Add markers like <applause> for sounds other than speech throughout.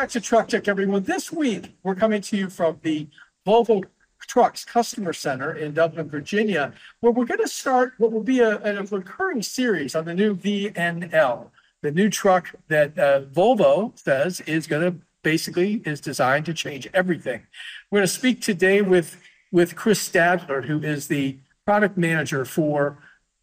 Back to Truck Tech, everyone. This week, we're coming to you from the Volvo Trucks Customer Center in Dublin, Virginia, where we're going to start what will be a, a recurring series on the new VNL, the new truck that uh, Volvo says is going to basically is designed to change everything. We're going to speak today with with Chris Stadler, who is the product manager for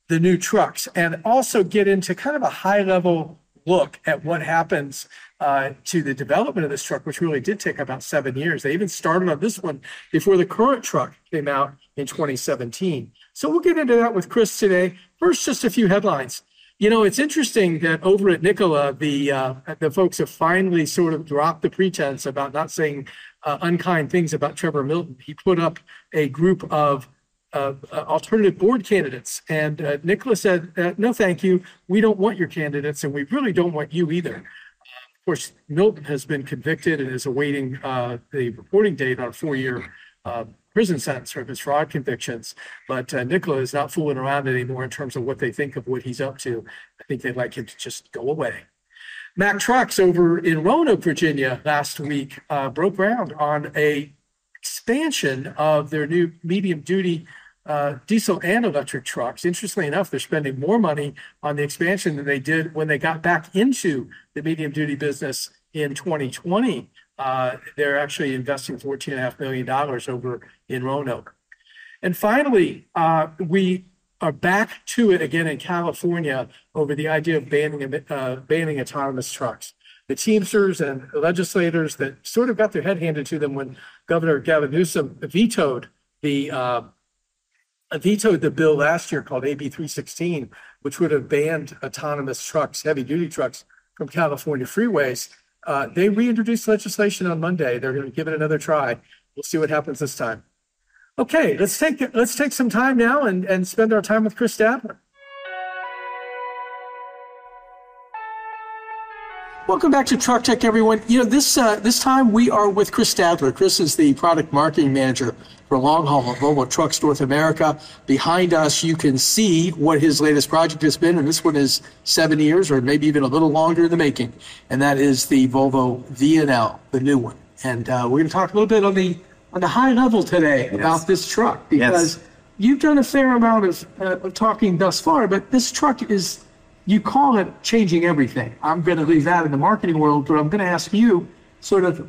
the new trucks, and also get into kind of a high level look at what happens uh, to the development of this truck, which really did take about seven years. They even started on this one before the current truck came out in 2017. So we'll get into that with Chris today. First, just a few headlines. You know, it's interesting that over at Nikola, the uh, the folks have finally sort of dropped the pretense about not saying uh, unkind things about Trevor Milton. He put up a group of uh, alternative board candidates, and uh, Nikola said, uh, "No, thank you. We don't want your candidates, and we really don't want you either." Of course, Milton has been convicted and is awaiting the reporting date on a four-year prison sentence for his fraud convictions. But uh, Nikola is not fooling around anymore in terms of what they think of what he's up to. I think they'd like him to just go away. Mack Trucks over in Roanoke, Virginia, last week uh, broke ground on a expansion of their new medium duty uh, diesel and electric trucks. Interestingly enough, they're spending more money on the expansion than they did when they got back into the medium duty business in 2020. Uh, they're actually investing $14.5 million over in Roanoke. And finally, uh, we are back to it again in California over the idea of banning, banning autonomous trucks. The Teamsters and legislators that sort of got their head handed to them when Governor Gavin Newsom vetoed the vetoed the bill last year called AB 316, which would have banned autonomous trucks, heavy duty trucks from California freeways. Uh, they reintroduced legislation on Monday. They're going to give it another try. We'll see what happens this time. Okay, let's take let's take some time now and, and spend our time with Chris Stadler. Welcome back to Truck Tech, everyone. You know this uh, this time we are with Chris Stadler. Chris is the product marketing manager for Long Haul of Volvo Trucks North America. Behind us, you can see what his latest project has been, and this one is seven years or maybe even a little longer in the making, and that is the Volvo VNL, the new one. And uh, we're going to talk a little bit on the on the high level today yes. about this truck because yes. you've done a fair amount of, uh, of talking thus far, but this truck is you call it changing everything. I'm going to leave that in the marketing world, but I'm going to ask you sort of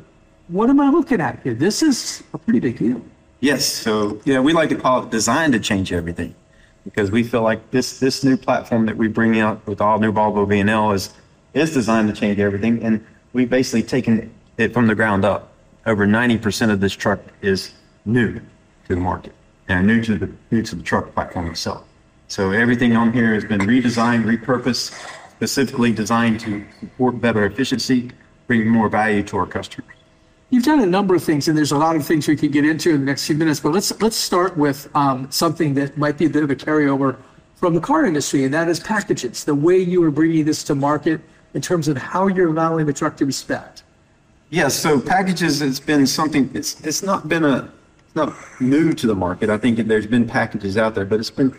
what am I looking at here? This is a pretty big deal. Yes. So, yeah, we like to call it designed to change everything because we feel like this, this new platform that we bring out with all new Volvo VNL is, is designed to change everything. And we've basically taken it from the ground up. Over 90% of this truck is new to the market and new to the, new to the truck platform itself. So everything on here has been redesigned, repurposed, specifically designed to support better efficiency, bring more value to our customers. You've done a number of things, and there's a lot of things we could get into in the next few minutes. But let's let's start with um, something that might be a bit of a carryover from the car industry, and that is packages. The way you are bringing this to market in terms of how you're allowing the truck to be spec. Yes, so packages has been something. It's it's not been a it's not new to the market. I think there's been packages out there, but it's been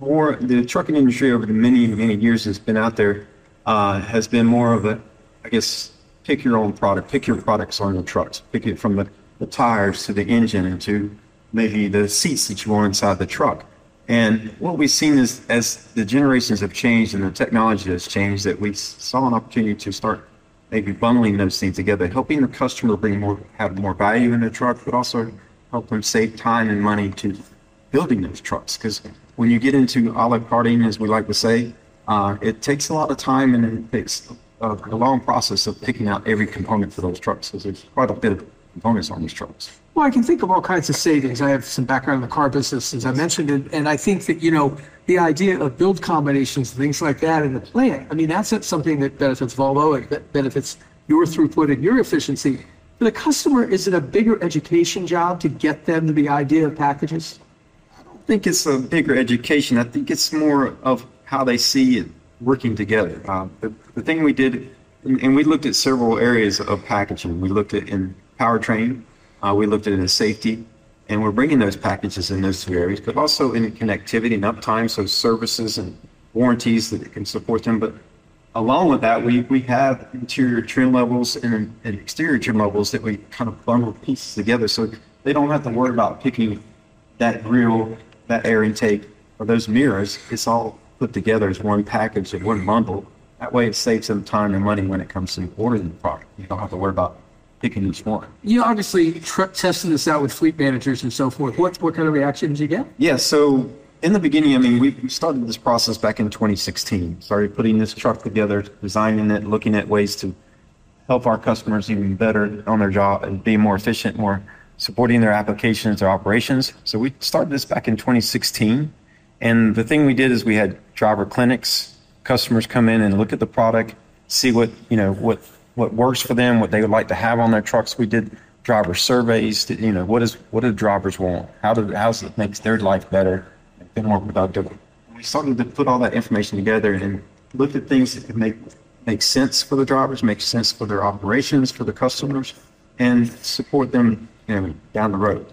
more the trucking industry over the many many years has been out there uh, has been more of a I guess pick your own product, pick your products on your trucks, pick it from the, the tires to the engine and to maybe the seats that you want inside the truck. And what we've seen is as the generations have changed and the technology has changed, that we saw an opportunity to start maybe bundling those things together, helping the customer bring more, have more value in the truck, but also help them save time and money to building those trucks. Because when you get into olive la carting, as we like to say, uh, it takes a lot of time and it takes a, a long process of picking out every component for those trucks because there's quite a bit of components on these trucks. Well, I can think of all kinds of savings. I have some background in the car business, as I mentioned, and, and I think that, you know, the idea of build combinations, and things like that in the plant, I mean, that's something that benefits Volvo and that benefits your throughput and your efficiency. For the customer, is it a bigger education job to get them to the idea of packages? I don't think it's a bigger education. I think it's more of how they see it working together. Uh, the, the thing we did, and we looked at several areas of packaging. We looked at in powertrain, uh, we looked at it in safety, and we're bringing those packages in those two areas, but also in connectivity and uptime, so services and warranties that can support them. But along with that, we, we have interior trim levels and, and exterior trim levels that we kind of bundle pieces together so they don't have to worry about picking that grill, that air intake, or those mirrors. It's all put together as one package and one bundle. That way it saves them time and money when it comes to ordering the product. You don't have to worry about picking each one. You obviously tr- tested this out with fleet managers and so forth. What, what kind of reactions you get? Yeah, so in the beginning, I mean, we started this process back in 2016. Started putting this truck together, designing it, looking at ways to help our customers even better on their job and be more efficient, more supporting their applications, their operations. So we started this back in 2016. And the thing we did is we had driver clinics, customers come in and look at the product, see what, you know, what, what works for them, what they would like to have on their trucks. We did driver surveys to, you know, what is, what do drivers want? How do, it makes their life better? been more productive. We started to put all that information together and looked at things that could make make sense for the drivers, make sense for their operations, for the customers, and support them you know, down the road.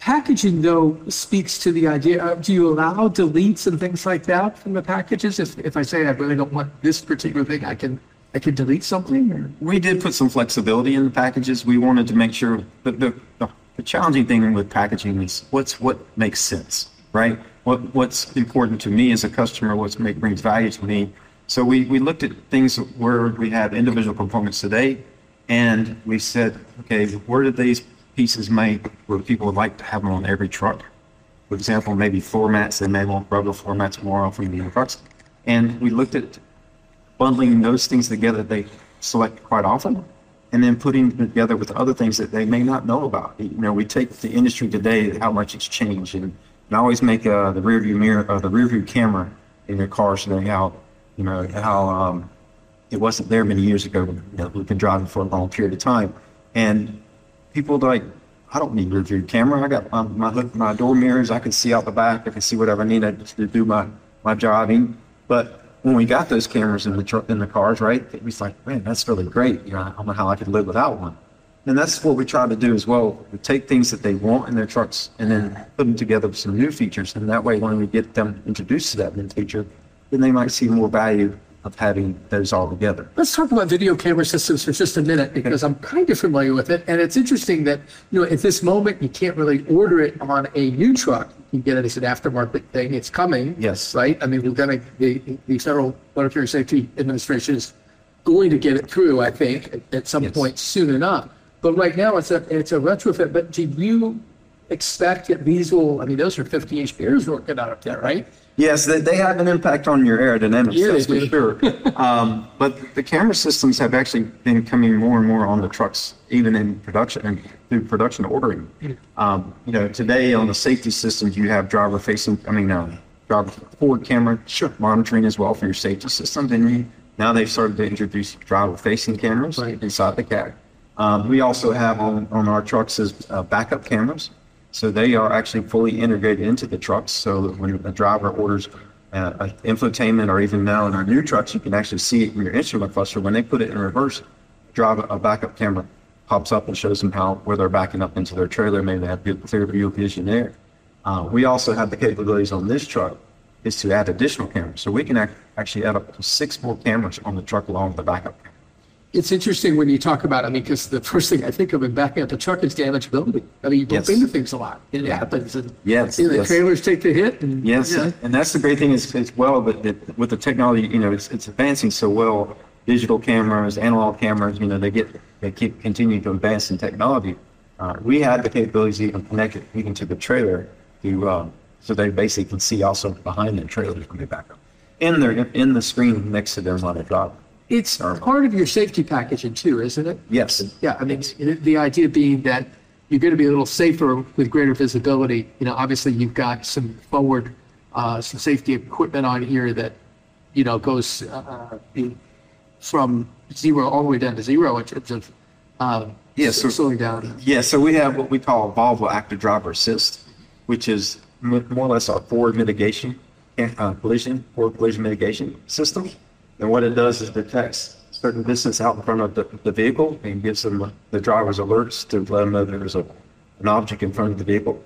Packaging, though, speaks to the idea. Uh, do you allow deletes and things like that from the packages? If, if I say I really don't want this particular thing, I can I can delete something. Or? We did put some flexibility in the packages. We wanted to make sure. But the, the, the challenging thing with packaging is what's what makes sense, right? what, what's important to me as a customer, what brings value to me. So we, we looked at things where we have individual components today, and we said, okay, where do these pieces made where people would like to have them on every truck? For example, maybe floor mats, they may want rubber floor mats more often the trucks. And we looked at bundling those things together they select quite often, and then putting them together with other things that they may not know about. You know, we take the industry today, how much it's changed, and and always make uh, the rear view mirror, uh, the rear view camera in your car showing how, you know, how um, it wasn't there many years ago. You know, we've been driving for a long period of time, and people like, I don't need rear view camera. I got my, my, my door mirrors. I can see out the back. I can see whatever I need to do my my driving. But when we got those cameras in the truck in the cars, right, it was like, man, that's really great. You know, I don't know how I could live without one. And that's what we try to do as well. We take things that they want in their trucks and then put them together with some new features. And that way, when we get them introduced to that new feature, then they might see more value of having those all together. Let's talk about video camera systems for just a minute because I'm kind of familiar with it. And it's interesting that, you know, at this moment, you can't really order it on a new truck. You can get it as an aftermarket thing. It's coming. Yes. Right? I mean, we're going to, the, the Federal Motor Safety Administration is going to get it through, I think, at, at some yes. point soon enough. But right now, it's a, it's a retrofit, but do you expect that these will, I mean, those are 50 inch mirrors working out up there, right? Yes, they, they have an impact on your aerodynamics, yeah, that's for sure. <laughs> um, but the camera systems have actually been coming more and more on the trucks, even in production and through production ordering. Um, you know, today on the safety systems, you have driver facing, I mean, uh, driver forward camera sure. monitoring as well for your safety systems. And now they've started to introduce driver facing cameras right. inside the cab. Um, we also have on, on our trucks is uh, backup cameras. So they are actually fully integrated into the trucks. So that when a driver orders uh, infotainment or even now in our new trucks, you can actually see it in your instrument cluster. When they put it in reverse, drive a backup camera pops up and shows them how where they're backing up into their trailer. Maybe they have good clear view vision there. Uh, we also have the capabilities on this truck is to add additional cameras. So we can act, actually add up to six more cameras on the truck along with the backup camera it's interesting when you talk about, I mean, because the first thing I think of in backing up the truck is damageability. I mean, you bump yes. into things a lot. It happens. And, yes. You know, yes. The trailers take the hit. And, yes. Yeah. And that's the great thing is, as well, but that with the technology, you know, it's, it's advancing so well. Digital cameras, analog cameras, you know, they get, they keep continuing to advance in technology. Uh, we had the capabilities to even connect it even to the trailer to, um, so they basically can see also behind the trailer when they back up. In their, in the screen next to them on the drive. It's part of your safety packaging too, isn't it? Yes. Yeah, I mean, the idea being that you're going to be a little safer with greater visibility. You know, obviously you've got some forward, uh, some safety equipment on here that, you know, goes uh, from zero all the way down to zero in terms of uh, yeah, so, slowing down. Yeah, so we have what we call Volvo Active Driver Assist, which is more or less our forward mitigation, uh, collision, forward collision mitigation system. And what it does is detects certain distance out in front of the, the vehicle and gives them the driver's alerts to let them know there's a, an object in front of the vehicle.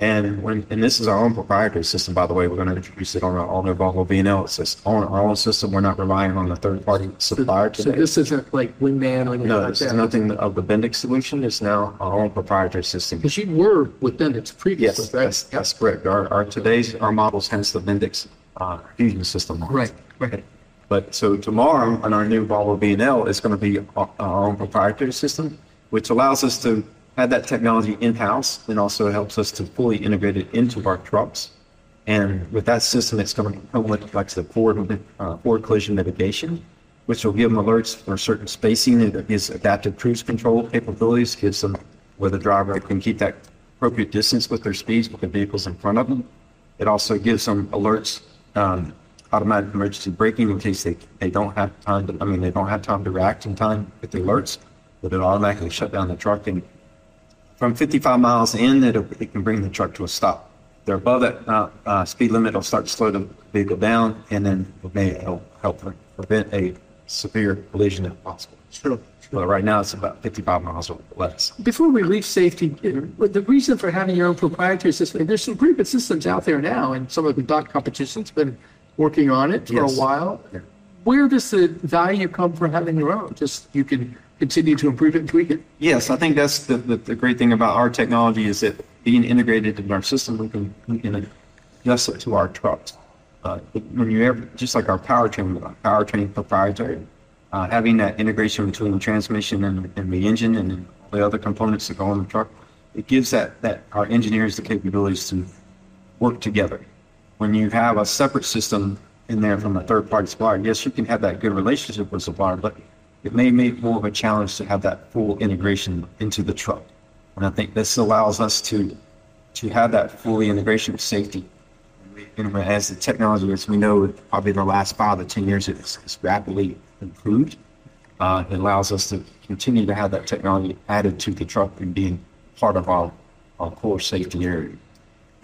And when, and this is our own proprietary system, by the way, we're going to introduce it on our, our Volvo VNL. It's just on our own system. We're not relying on a third party supplier So today. this isn't like Wingman or anything No, like is that? nothing of the Bendix solution. It's now our own proprietary system. Because you were with Bendix Yes, previously, right? that's, that's correct. Our, our today's, our models has the Bendix, uh, fusion system. Right, right. But so tomorrow on our new Volvo VNL is going to be our own proprietary system, which allows us to have that technology in-house and also helps us to fully integrate it into our trucks. And with that system, it's going to come with like the forward, uh, forward collision mitigation, which will give them alerts for certain spacing. It gives adaptive cruise control capabilities, gives them where the driver can keep that appropriate distance with their speeds with the vehicles in front of them. It also gives them alerts, um, automatic emergency braking in case they, they don't have time to, I mean, they don't have time to react in time with the alerts, but it automatically shut down the truck and from 55 miles in, it, it can bring the truck to a stop. They're above that uh, uh, speed limit, it'll start to slow the vehicle down, and then it may help, help prevent a severe collision if possible. Sure. But right now, it's about 55 miles or less. Before we leave safety, uh, the reason for having your own proprietary system, there's some pretty good systems out there now, and some of the dock competition's been working on it for a while. Yeah. Where does the value come from having your own? Just you can continue to improve it and tweak it? Yes, I think that's the, the, the great thing about our technology is that being integrated in our system, we can, we can adjust it to our trucks. Uh, when you ever, just like our powertrain, our powertrain proprietary, uh, having that integration between the transmission and, and the engine and the other components that go on the truck, it gives that, that our engineers the capabilities to work together. When you have a separate system in there from a third party supplier, yes, you can have that good relationship with the supplier, but it may make more of a challenge to have that full integration into the truck. And I think this allows us to to have that fully integration of safety. And as the technology, as we know, probably the last five to ten years, it's, it's rapidly improved. Uh, it allows us to continue to have that technology added to the truck and being part of our, our core safety area.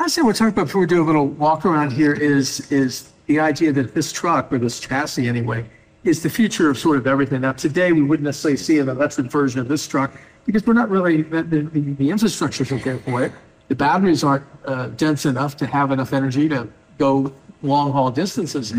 Last thing we're talking about before we do a little walk around here is, is the idea that this truck, or this chassis anyway, is the future of sort of everything. Now, today, we wouldn't necessarily see an electric version of this truck because we're not really, the, the, the infrastructure isn't there for it. The batteries aren't uh, dense enough to have enough energy to go long haul distances.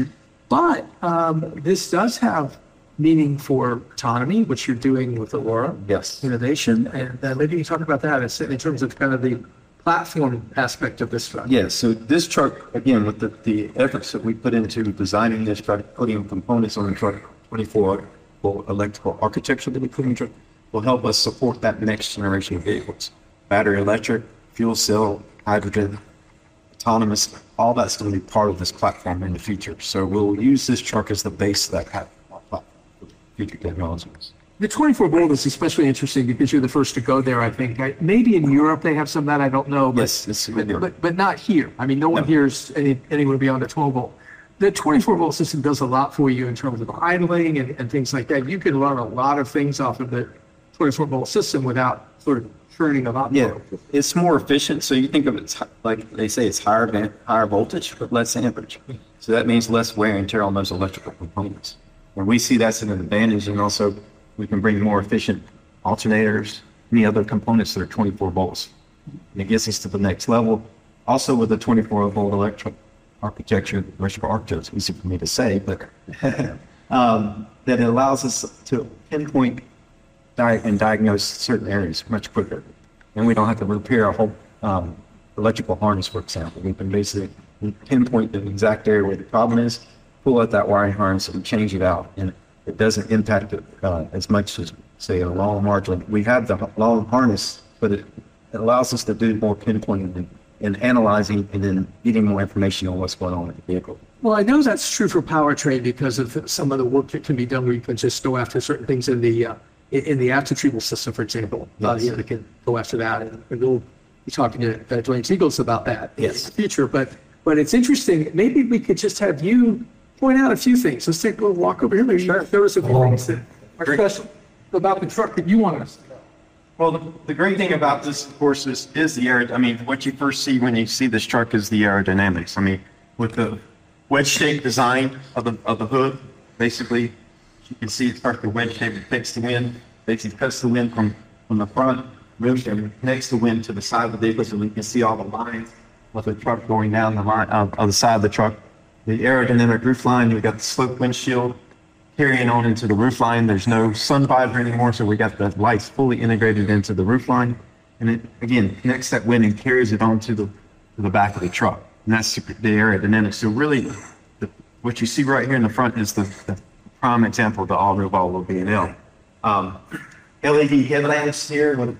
But um, this does have meaning for autonomy, which you're doing with Aurora Yes. innovation. And uh, maybe you talk about that in terms of kind of the platform aspect of this truck. Yeah, so this truck, again, with the, the efforts that we put into designing this truck, putting components on the truck, 24 volt electrical architecture that we put in the will help us support that next generation of vehicles. Battery electric, fuel cell, hydrogen, autonomous, all that's going to be part of this platform in the future. So we'll use this truck as the base of that platform for future technologies. The 24 volt is especially interesting because you're the first to go there, I think. I- Maybe in Europe they have some of that, I don't know. but- Yes, it's but, but, but not here. I mean, no one No. here's any, anywhere beyond a 12 volt. The 24 volt system does a lot for you in terms of idling and, and things like that. You can learn a lot of things off of the 24 volt system without sort of churning a lot. Yeah, more. it's more efficient. So you think of it as like they say it's higher van, higher voltage but less amperage. So that means less wear and tear on those electrical components. And we see that's an advantage, and also we can bring more efficient alternators, any other components that are 24 volts. And it gets us to the next level. Also with the 24 volt electric architecture, electrical architecture, it's easy for me to say, but <laughs> um, that it allows us to pinpoint di- and diagnose certain areas much quicker. And we don't have to repair a whole um, electrical harness, for example. We can basically pinpoint the exact area where the problem is, pull out that wiring harness and change it out. And it doesn't impact it uh, as much as, say, a long margin. We have the long harness, but it, it allows us to do more pinpointing and, and analyzing and then getting more information on what's going on with the vehicle. Well, I know that's true for powertrain because of some of the work that can be done where you can just go after certain things in the, uh, in in the after-treatment system, for example. Uh, Yes. you know, they can go after that and we'll be talking to uh, Dwayne Siegels about that in the future. But, but it's interesting. Maybe we could just have you point out a few things. Let's take a little walk over here. Maybe you- there was a few things that are special about the truck that you want us to know. Well, the, the great thing about this, of course, is, is the air. I mean, what you first see when you see this truck is the aerodynamics. I mean, with the wedge-shaped design of the of the hood, basically, you can see it's part of the wedge shape that takes the wind, basically cuts the wind from from the front, moves them next the wind to the side of the vehicle so we can see all the lines of the truck going down the line, uh, on the side of the truck. The aerodynamic roof line, we got the slope windshield carrying on into the roofline. There's no sun visor anymore, so we got the lights fully integrated into the roofline. And it, again, connects that wind and carries it onto the, to the back of the truck. And that's the aerodynamic. So really, the, what you see right here in the front is the, the prime example of the all-new Volvo VNL. Um, LED headlamps here with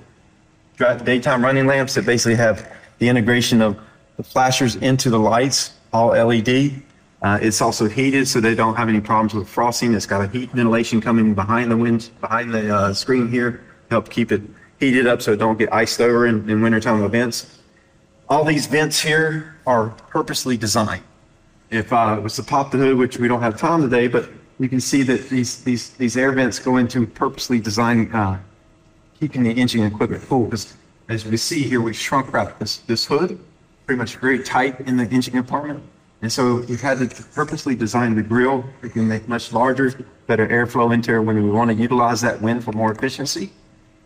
daytime running lamps that basically have the integration of the flashers into the lights, all LED. Uh, it's also heated, so they don't have any problems with frosting. It's got a heat ventilation coming behind the wind, behind the uh, screen here, to help keep it heated up so it don't get iced over in, in wintertime events. All these vents here are purposely designed. If uh, it was to pop the hood, which we don't have time today, but you can see that these these these air vents go into purposely designed uh, keeping the engine equipment cool. Because as we see here, we shrunk wrap this this hood pretty much very tight in the engine compartment. And so we've had to purposely design the grill. We can make much larger, better airflow into it when we want to utilize that wind for more efficiency.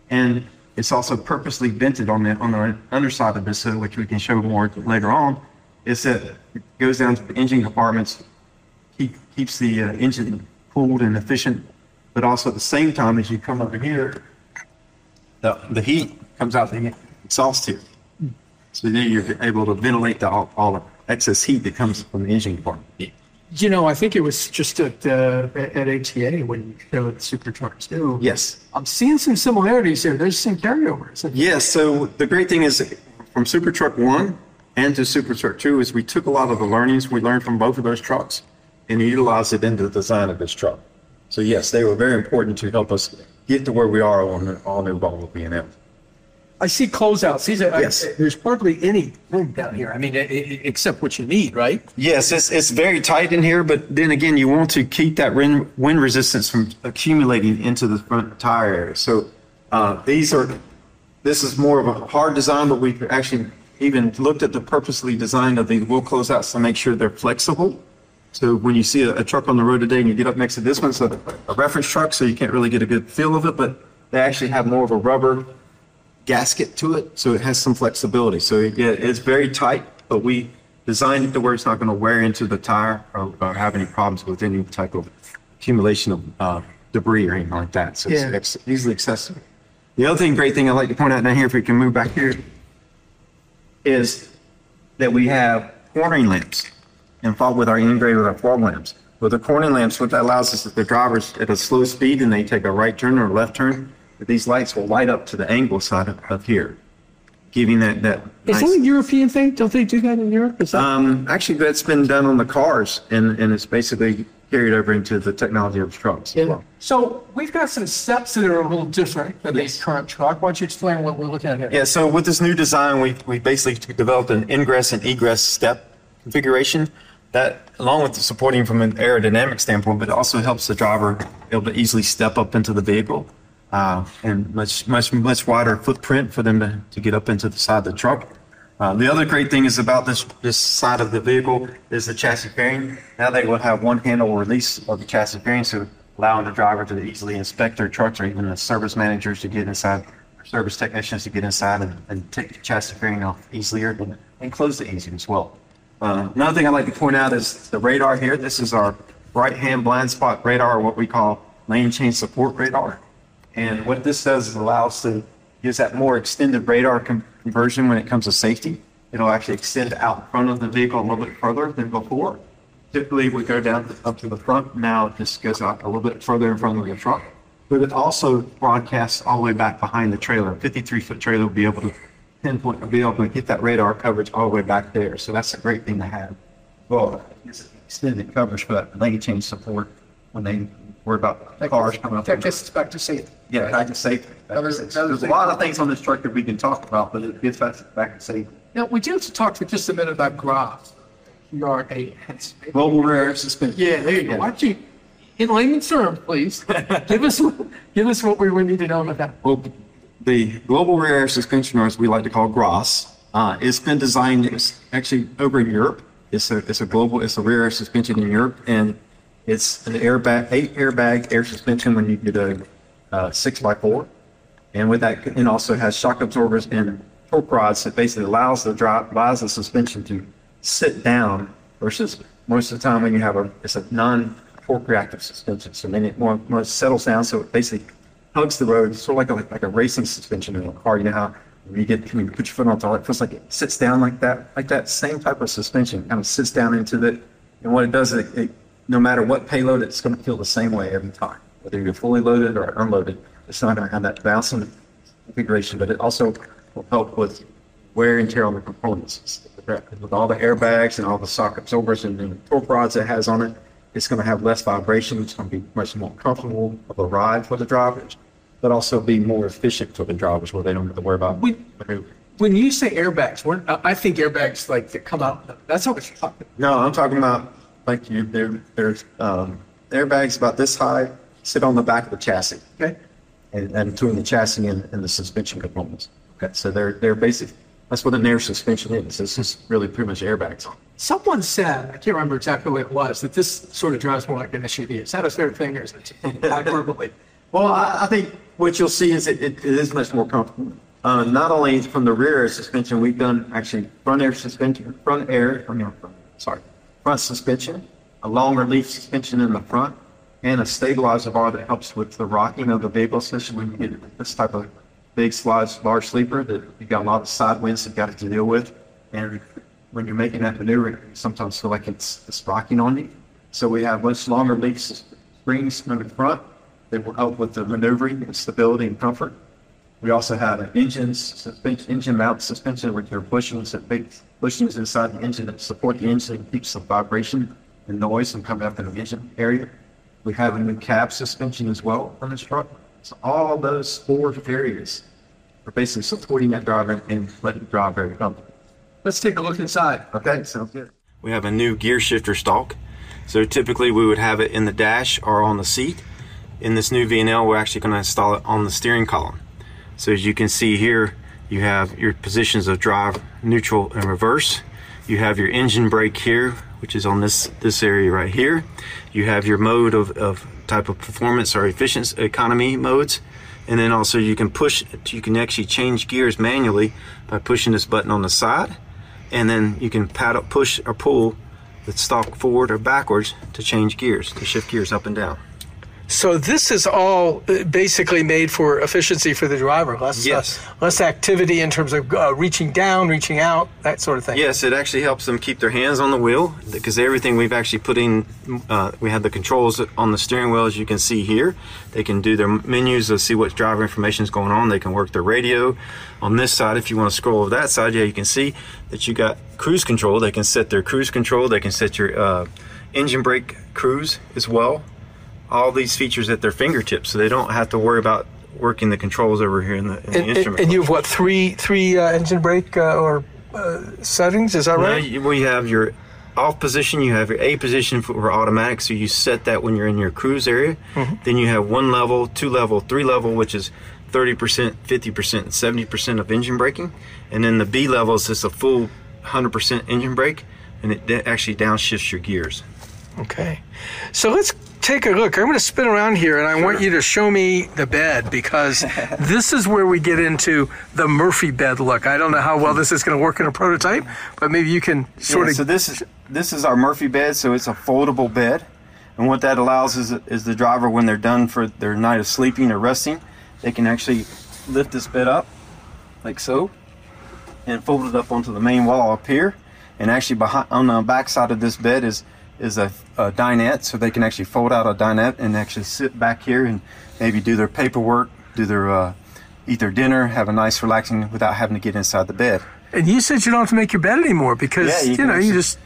And it's also purposely vented on the on the underside of this hood, which we can show more later on. That it goes down to the engine compartments, keep, keeps the uh, engine cooled and efficient, but also at the same time as you come over here, the the heat comes out the exhaust tube. So then you're able to ventilate the all, all the excess heat that comes from the engine compartment. You know, I think it was just at, uh, at ATA when you showed the super trucks. Yes. I'm seeing some similarities there. There's some carryovers. Yes. So the great thing is from Super Truck One and to Super Truck Two is we took a lot of the learnings we learned from both of those trucks and utilized it into the design of this truck. So yes, they were very important to help us get to where we are on all new Volvo VNL. I see closeouts. These are, Yes. I, there's hardly any room down here. I mean, except what you need, right? Yes, it's, it's very tight in here, but then again, you want to keep that wind, wind resistance from accumulating into the front tire area. So uh, these are, this is more of a hard design, but we've actually even looked at the purposely design of the wheel closeouts to make sure they're flexible. So when you see a, a truck on the road today and you get up next to this one, it's a, a reference truck, so you can't really get a good feel of it, but they actually have more of a rubber gasket to it, so it has some flexibility. So it's very tight, but we designed it to where it's not going to wear into the tire or, or have any problems with any type of accumulation of uh, debris or anything like that. So Yeah. it's, easily accessible. The other thing, great thing I'd like to point out now here, if we can move back here, is that we have cornering lamps involved with our integrated with our fog lamps. With the cornering lamps, what that allows us is the drivers at a slow speed and they take a right turn or a left turn, these lights will light up to the angle side of, of here, giving that that. Is nice- that a European thing? Don't they do that in Europe? Is that? um, actually, that's been done on the cars and, and it's basically carried over into the technology of trucks as well. So we've got some steps that are a little different than the current truck. Why don't you explain what we're looking at here? Yeah, so with this new design, we, we basically developed an ingress and egress step configuration that, along with supporting from an aerodynamic standpoint, but it also helps the driver be able to easily step up into the vehicle uh, and much, much, much wider footprint for them to, to get up into the side of the truck. Uh, the other great thing is about this, this side of the vehicle is the chassis fairing. Now they will have one handle release of the chassis fairing, so allowing the driver to easily inspect their trucks or even the service managers to get inside, service technicians to get inside and, and take the chassis fairing off easier and, close it easier as well. Uh, another thing I'd like to point out is the radar here. This is our right-hand blind spot radar, what we call lane change support radar. And what this does is allows to gives that more extended radar con- conversion when it comes to safety. It'll actually extend out front of the vehicle a little bit further than before. Typically, we go down to- up to the front. Now this goes out a little bit further in front of the truck. But it also broadcasts all the way back behind the trailer. 53 foot trailer will be able to pinpoint, be able to get that radar coverage all the way back there. So that's a great thing to have. Well, it's extended coverage that lane change support when they worry about cars coming up. That gets us back to safety. Yeah, back to safety. Another- There's another a lot of things on this truck that we can talk about, but it gets us back to safety. Now, we do have to talk for just a minute about GROS. G-R-A-S. Global rare suspension. Yeah, there you go. Why don't you, in layman's terms, please, give us, give us what we would need to know about that. Well, the global rear air suspension, or as we like to call GROS, uh, it's been designed, it's actually over in Europe. It's a, it's a global, it's a rear air suspension in Europe, and it's an airbag, eight airbag air suspension when you get a, uh, six by four. And with that, it also has shock absorbers and torque rods that basically allows the drop, allows the suspension to sit down versus most of the time when you have a, it's a non-torque reactive suspension. So then it more, more settles down. So it basically hugs the road, sort of like a, like a racing suspension in a car. You know how when you get, when you put your foot on the it feels like it sits down like that, like that same type of suspension kind of sits down into the, and what it does, it, it no matter what payload, it's going to feel the same way every time, whether you're fully loaded or unloaded. It's not going to have that bouncing configuration, but it also will help with wear and tear on the components. With all the airbags and all the shock absorbers and the torque rods it has on it, it's going to have less vibration. It's going to be much more comfortable of a ride for the drivers, but also be more efficient for the drivers where they don't have to worry about We- maneuver. When you say airbags, we're, I I think airbags like that come out, that's how it's, No, I'm talking about like you, there, there's um, airbags about this high sit on the back of the chassis. okay? and, and between the chassis and, and the suspension components. Okay, so they're they're basic. That's what an air suspension is. This is really pretty much airbags. Someone said, I can't remember exactly what it was, that this sort of drives more like an SUV. Is that a fair thing or is it <laughs> hyperbole? Well, I, I think what you'll see is it, it, it is much more comfortable. Uh, not only from the rear air suspension, we've done actually front air suspension, front air, mean, front- sorry, front suspension, a long relief suspension in the front, and a stabilizer bar that helps with the rocking of the vehicle, especially when you get this type of big slides, large sleeper that you've got a lot of side winds you've got to deal with. And when you're making that maneuver, you sometimes feel like it's, it's rocking on you. So we have much longer leaf springs in the front that will help with the maneuvering and stability and comfort. We also have an engine engine mount suspension, which are bushings that big bushings inside the engine that support the engine and keeps the vibration and noise from coming up in the engine area. We have a new cab suspension as well on this truck. So all those four areas are basically supporting that driver and letting it drive very comfortable. Let's take a look inside. Okay, sounds good. We have a new gear shifter stalk. So typically we would have it in the dash or on the seat. In this new VNL, we're actually going to install it on the steering column. So as you can see here, you have your positions of drive, neutral, and reverse. You have your engine brake here, which is on this this area right here. You have your mode of, of type of performance or efficiency economy modes. And then also you can push, you can actually change gears manually by pushing this button on the side. And then you can paddle, push or pull the stalk forward or backwards to change gears, to shift gears up and down. So this is all uh, basically made for efficiency for the driver, less uh, Yes. less activity in terms of uh, reaching down, reaching out, that sort of thing. Yes, it actually helps them keep their hands on the wheel because everything we've actually put in, uh, we have the controls on the steering wheel as you can see here. They can do their menus to see what driver information is going on. They can work their radio. On this side, if you want to scroll over that side, yeah, you can see that you got cruise control. They can set their cruise control. They can set your uh, engine brake cruise as well. All these features at their fingertips, so they don't have to worry about working the controls over here in the, in the And, and, instrument. and you have what three three uh, engine brake uh, or uh, settings? Is that right? you- we have your off position, you have your A position for automatic, so you set that when you're in your cruise area. Then you have one level, two level, three level, which is 30%, 50%, and 70% of engine braking. And then the B level is just a full 100% engine brake, and it actually downshifts your gears. Okay. So let's take a look. I'm going to spin around here and I want you to show me the bed because <laughs> this is where we get into the Murphy bed look. I don't know how well this is going to work in a prototype, but maybe you can sort Yeah, of. so this is this is our Murphy bed, so it's a foldable bed, and what that allows is is the driver when they're done for their night of sleeping or resting, they can actually lift this bed up, like so, and fold it up onto the main wall up here, and actually behind on the back side of this bed is is a, a dinette, so they can actually fold out a dinette and actually sit back here and maybe do their paperwork, do their uh, eat their dinner, have a nice relaxing without having to get inside the bed. and you said you don't have to make your bed anymore because, Yeah, you you, know, you just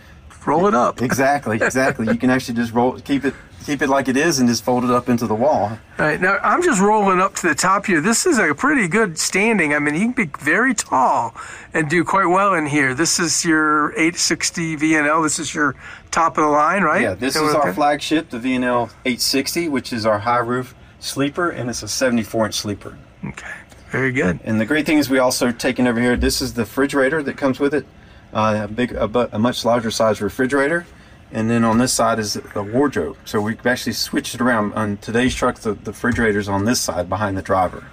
roll it up. Exactly, exactly. you can actually just roll, keep it, keep it like it is, and just fold it up into the wall. All right, now I'm just rolling up to the top here. This is a pretty good standing. I mean, you can be very tall and do quite well in here. This is your 860 VNL. This is your top of the line, right? Yeah, this Is that is what our flagship, the VNL 860, which is our high roof sleeper, and it's a 74 inch sleeper. Okay, very good. And the great thing is, we also taken over here. This is the refrigerator that comes with it, uh, a big, a, a much larger size refrigerator. And then on this side is a wardrobe. So we've actually switched it around. On today's truck, the, the refrigerator's on this side behind the driver.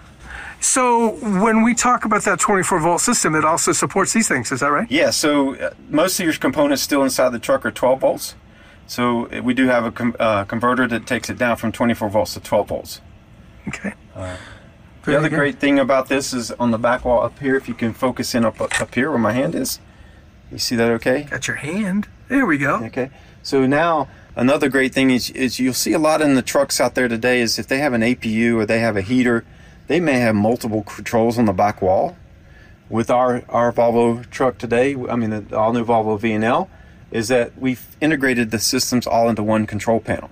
So when we talk about that 24 volt system, it also supports these things. Is that right? Yeah, so uh, most of your components still inside the truck are 12 volts. So uh, we do have a com- uh, converter that takes it down from 24 volts to 12 volts. Okay. The other great thing about this is on the back wall up here, if you can focus in up, up here where my hand is. You see that okay? Got your hand. There we go. Okay. So now another great thing is, is you'll see a lot in the trucks out there today is if they have an APU or they have a heater, they may have multiple controls on the back wall. With our, our Volvo truck today, I mean the all new Volvo VNL, is that we've integrated the systems all into one control panel.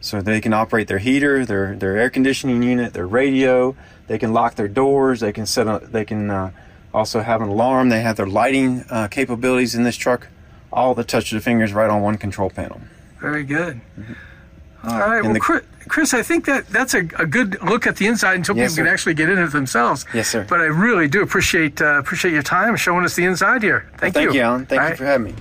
So they can operate their heater, their their air conditioning unit, their radio. They can lock their doors. They can set. A, they can uh, also have an alarm. They have their lighting uh, capabilities in this truck. All the touch of the fingers right on one control panel. Very good. All right. Well, the- Chris, Chris, I think that that's a, a good look at the inside until Yes, people can actually get in it themselves. Yes, sir. But I really do appreciate uh, appreciate your time showing us the inside here. Thank, you. Thank you, Alan. Thank All you right. for having me.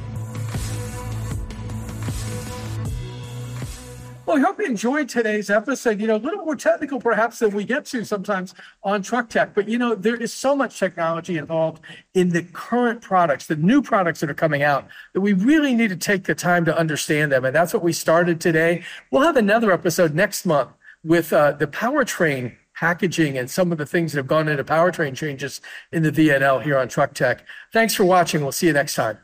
Well, I hope you enjoyed today's episode. You know, a little more technical perhaps than we get to sometimes on Truck Tech, but you know, there is so much technology involved in the current products, the new products that are coming out, that we really need to take the time to understand them. And that's what we started today. We'll have another episode next month with uh, the powertrain packaging and some of the things that have gone into powertrain changes in the VNL here on Truck Tech. Thanks for watching. We'll see you next time.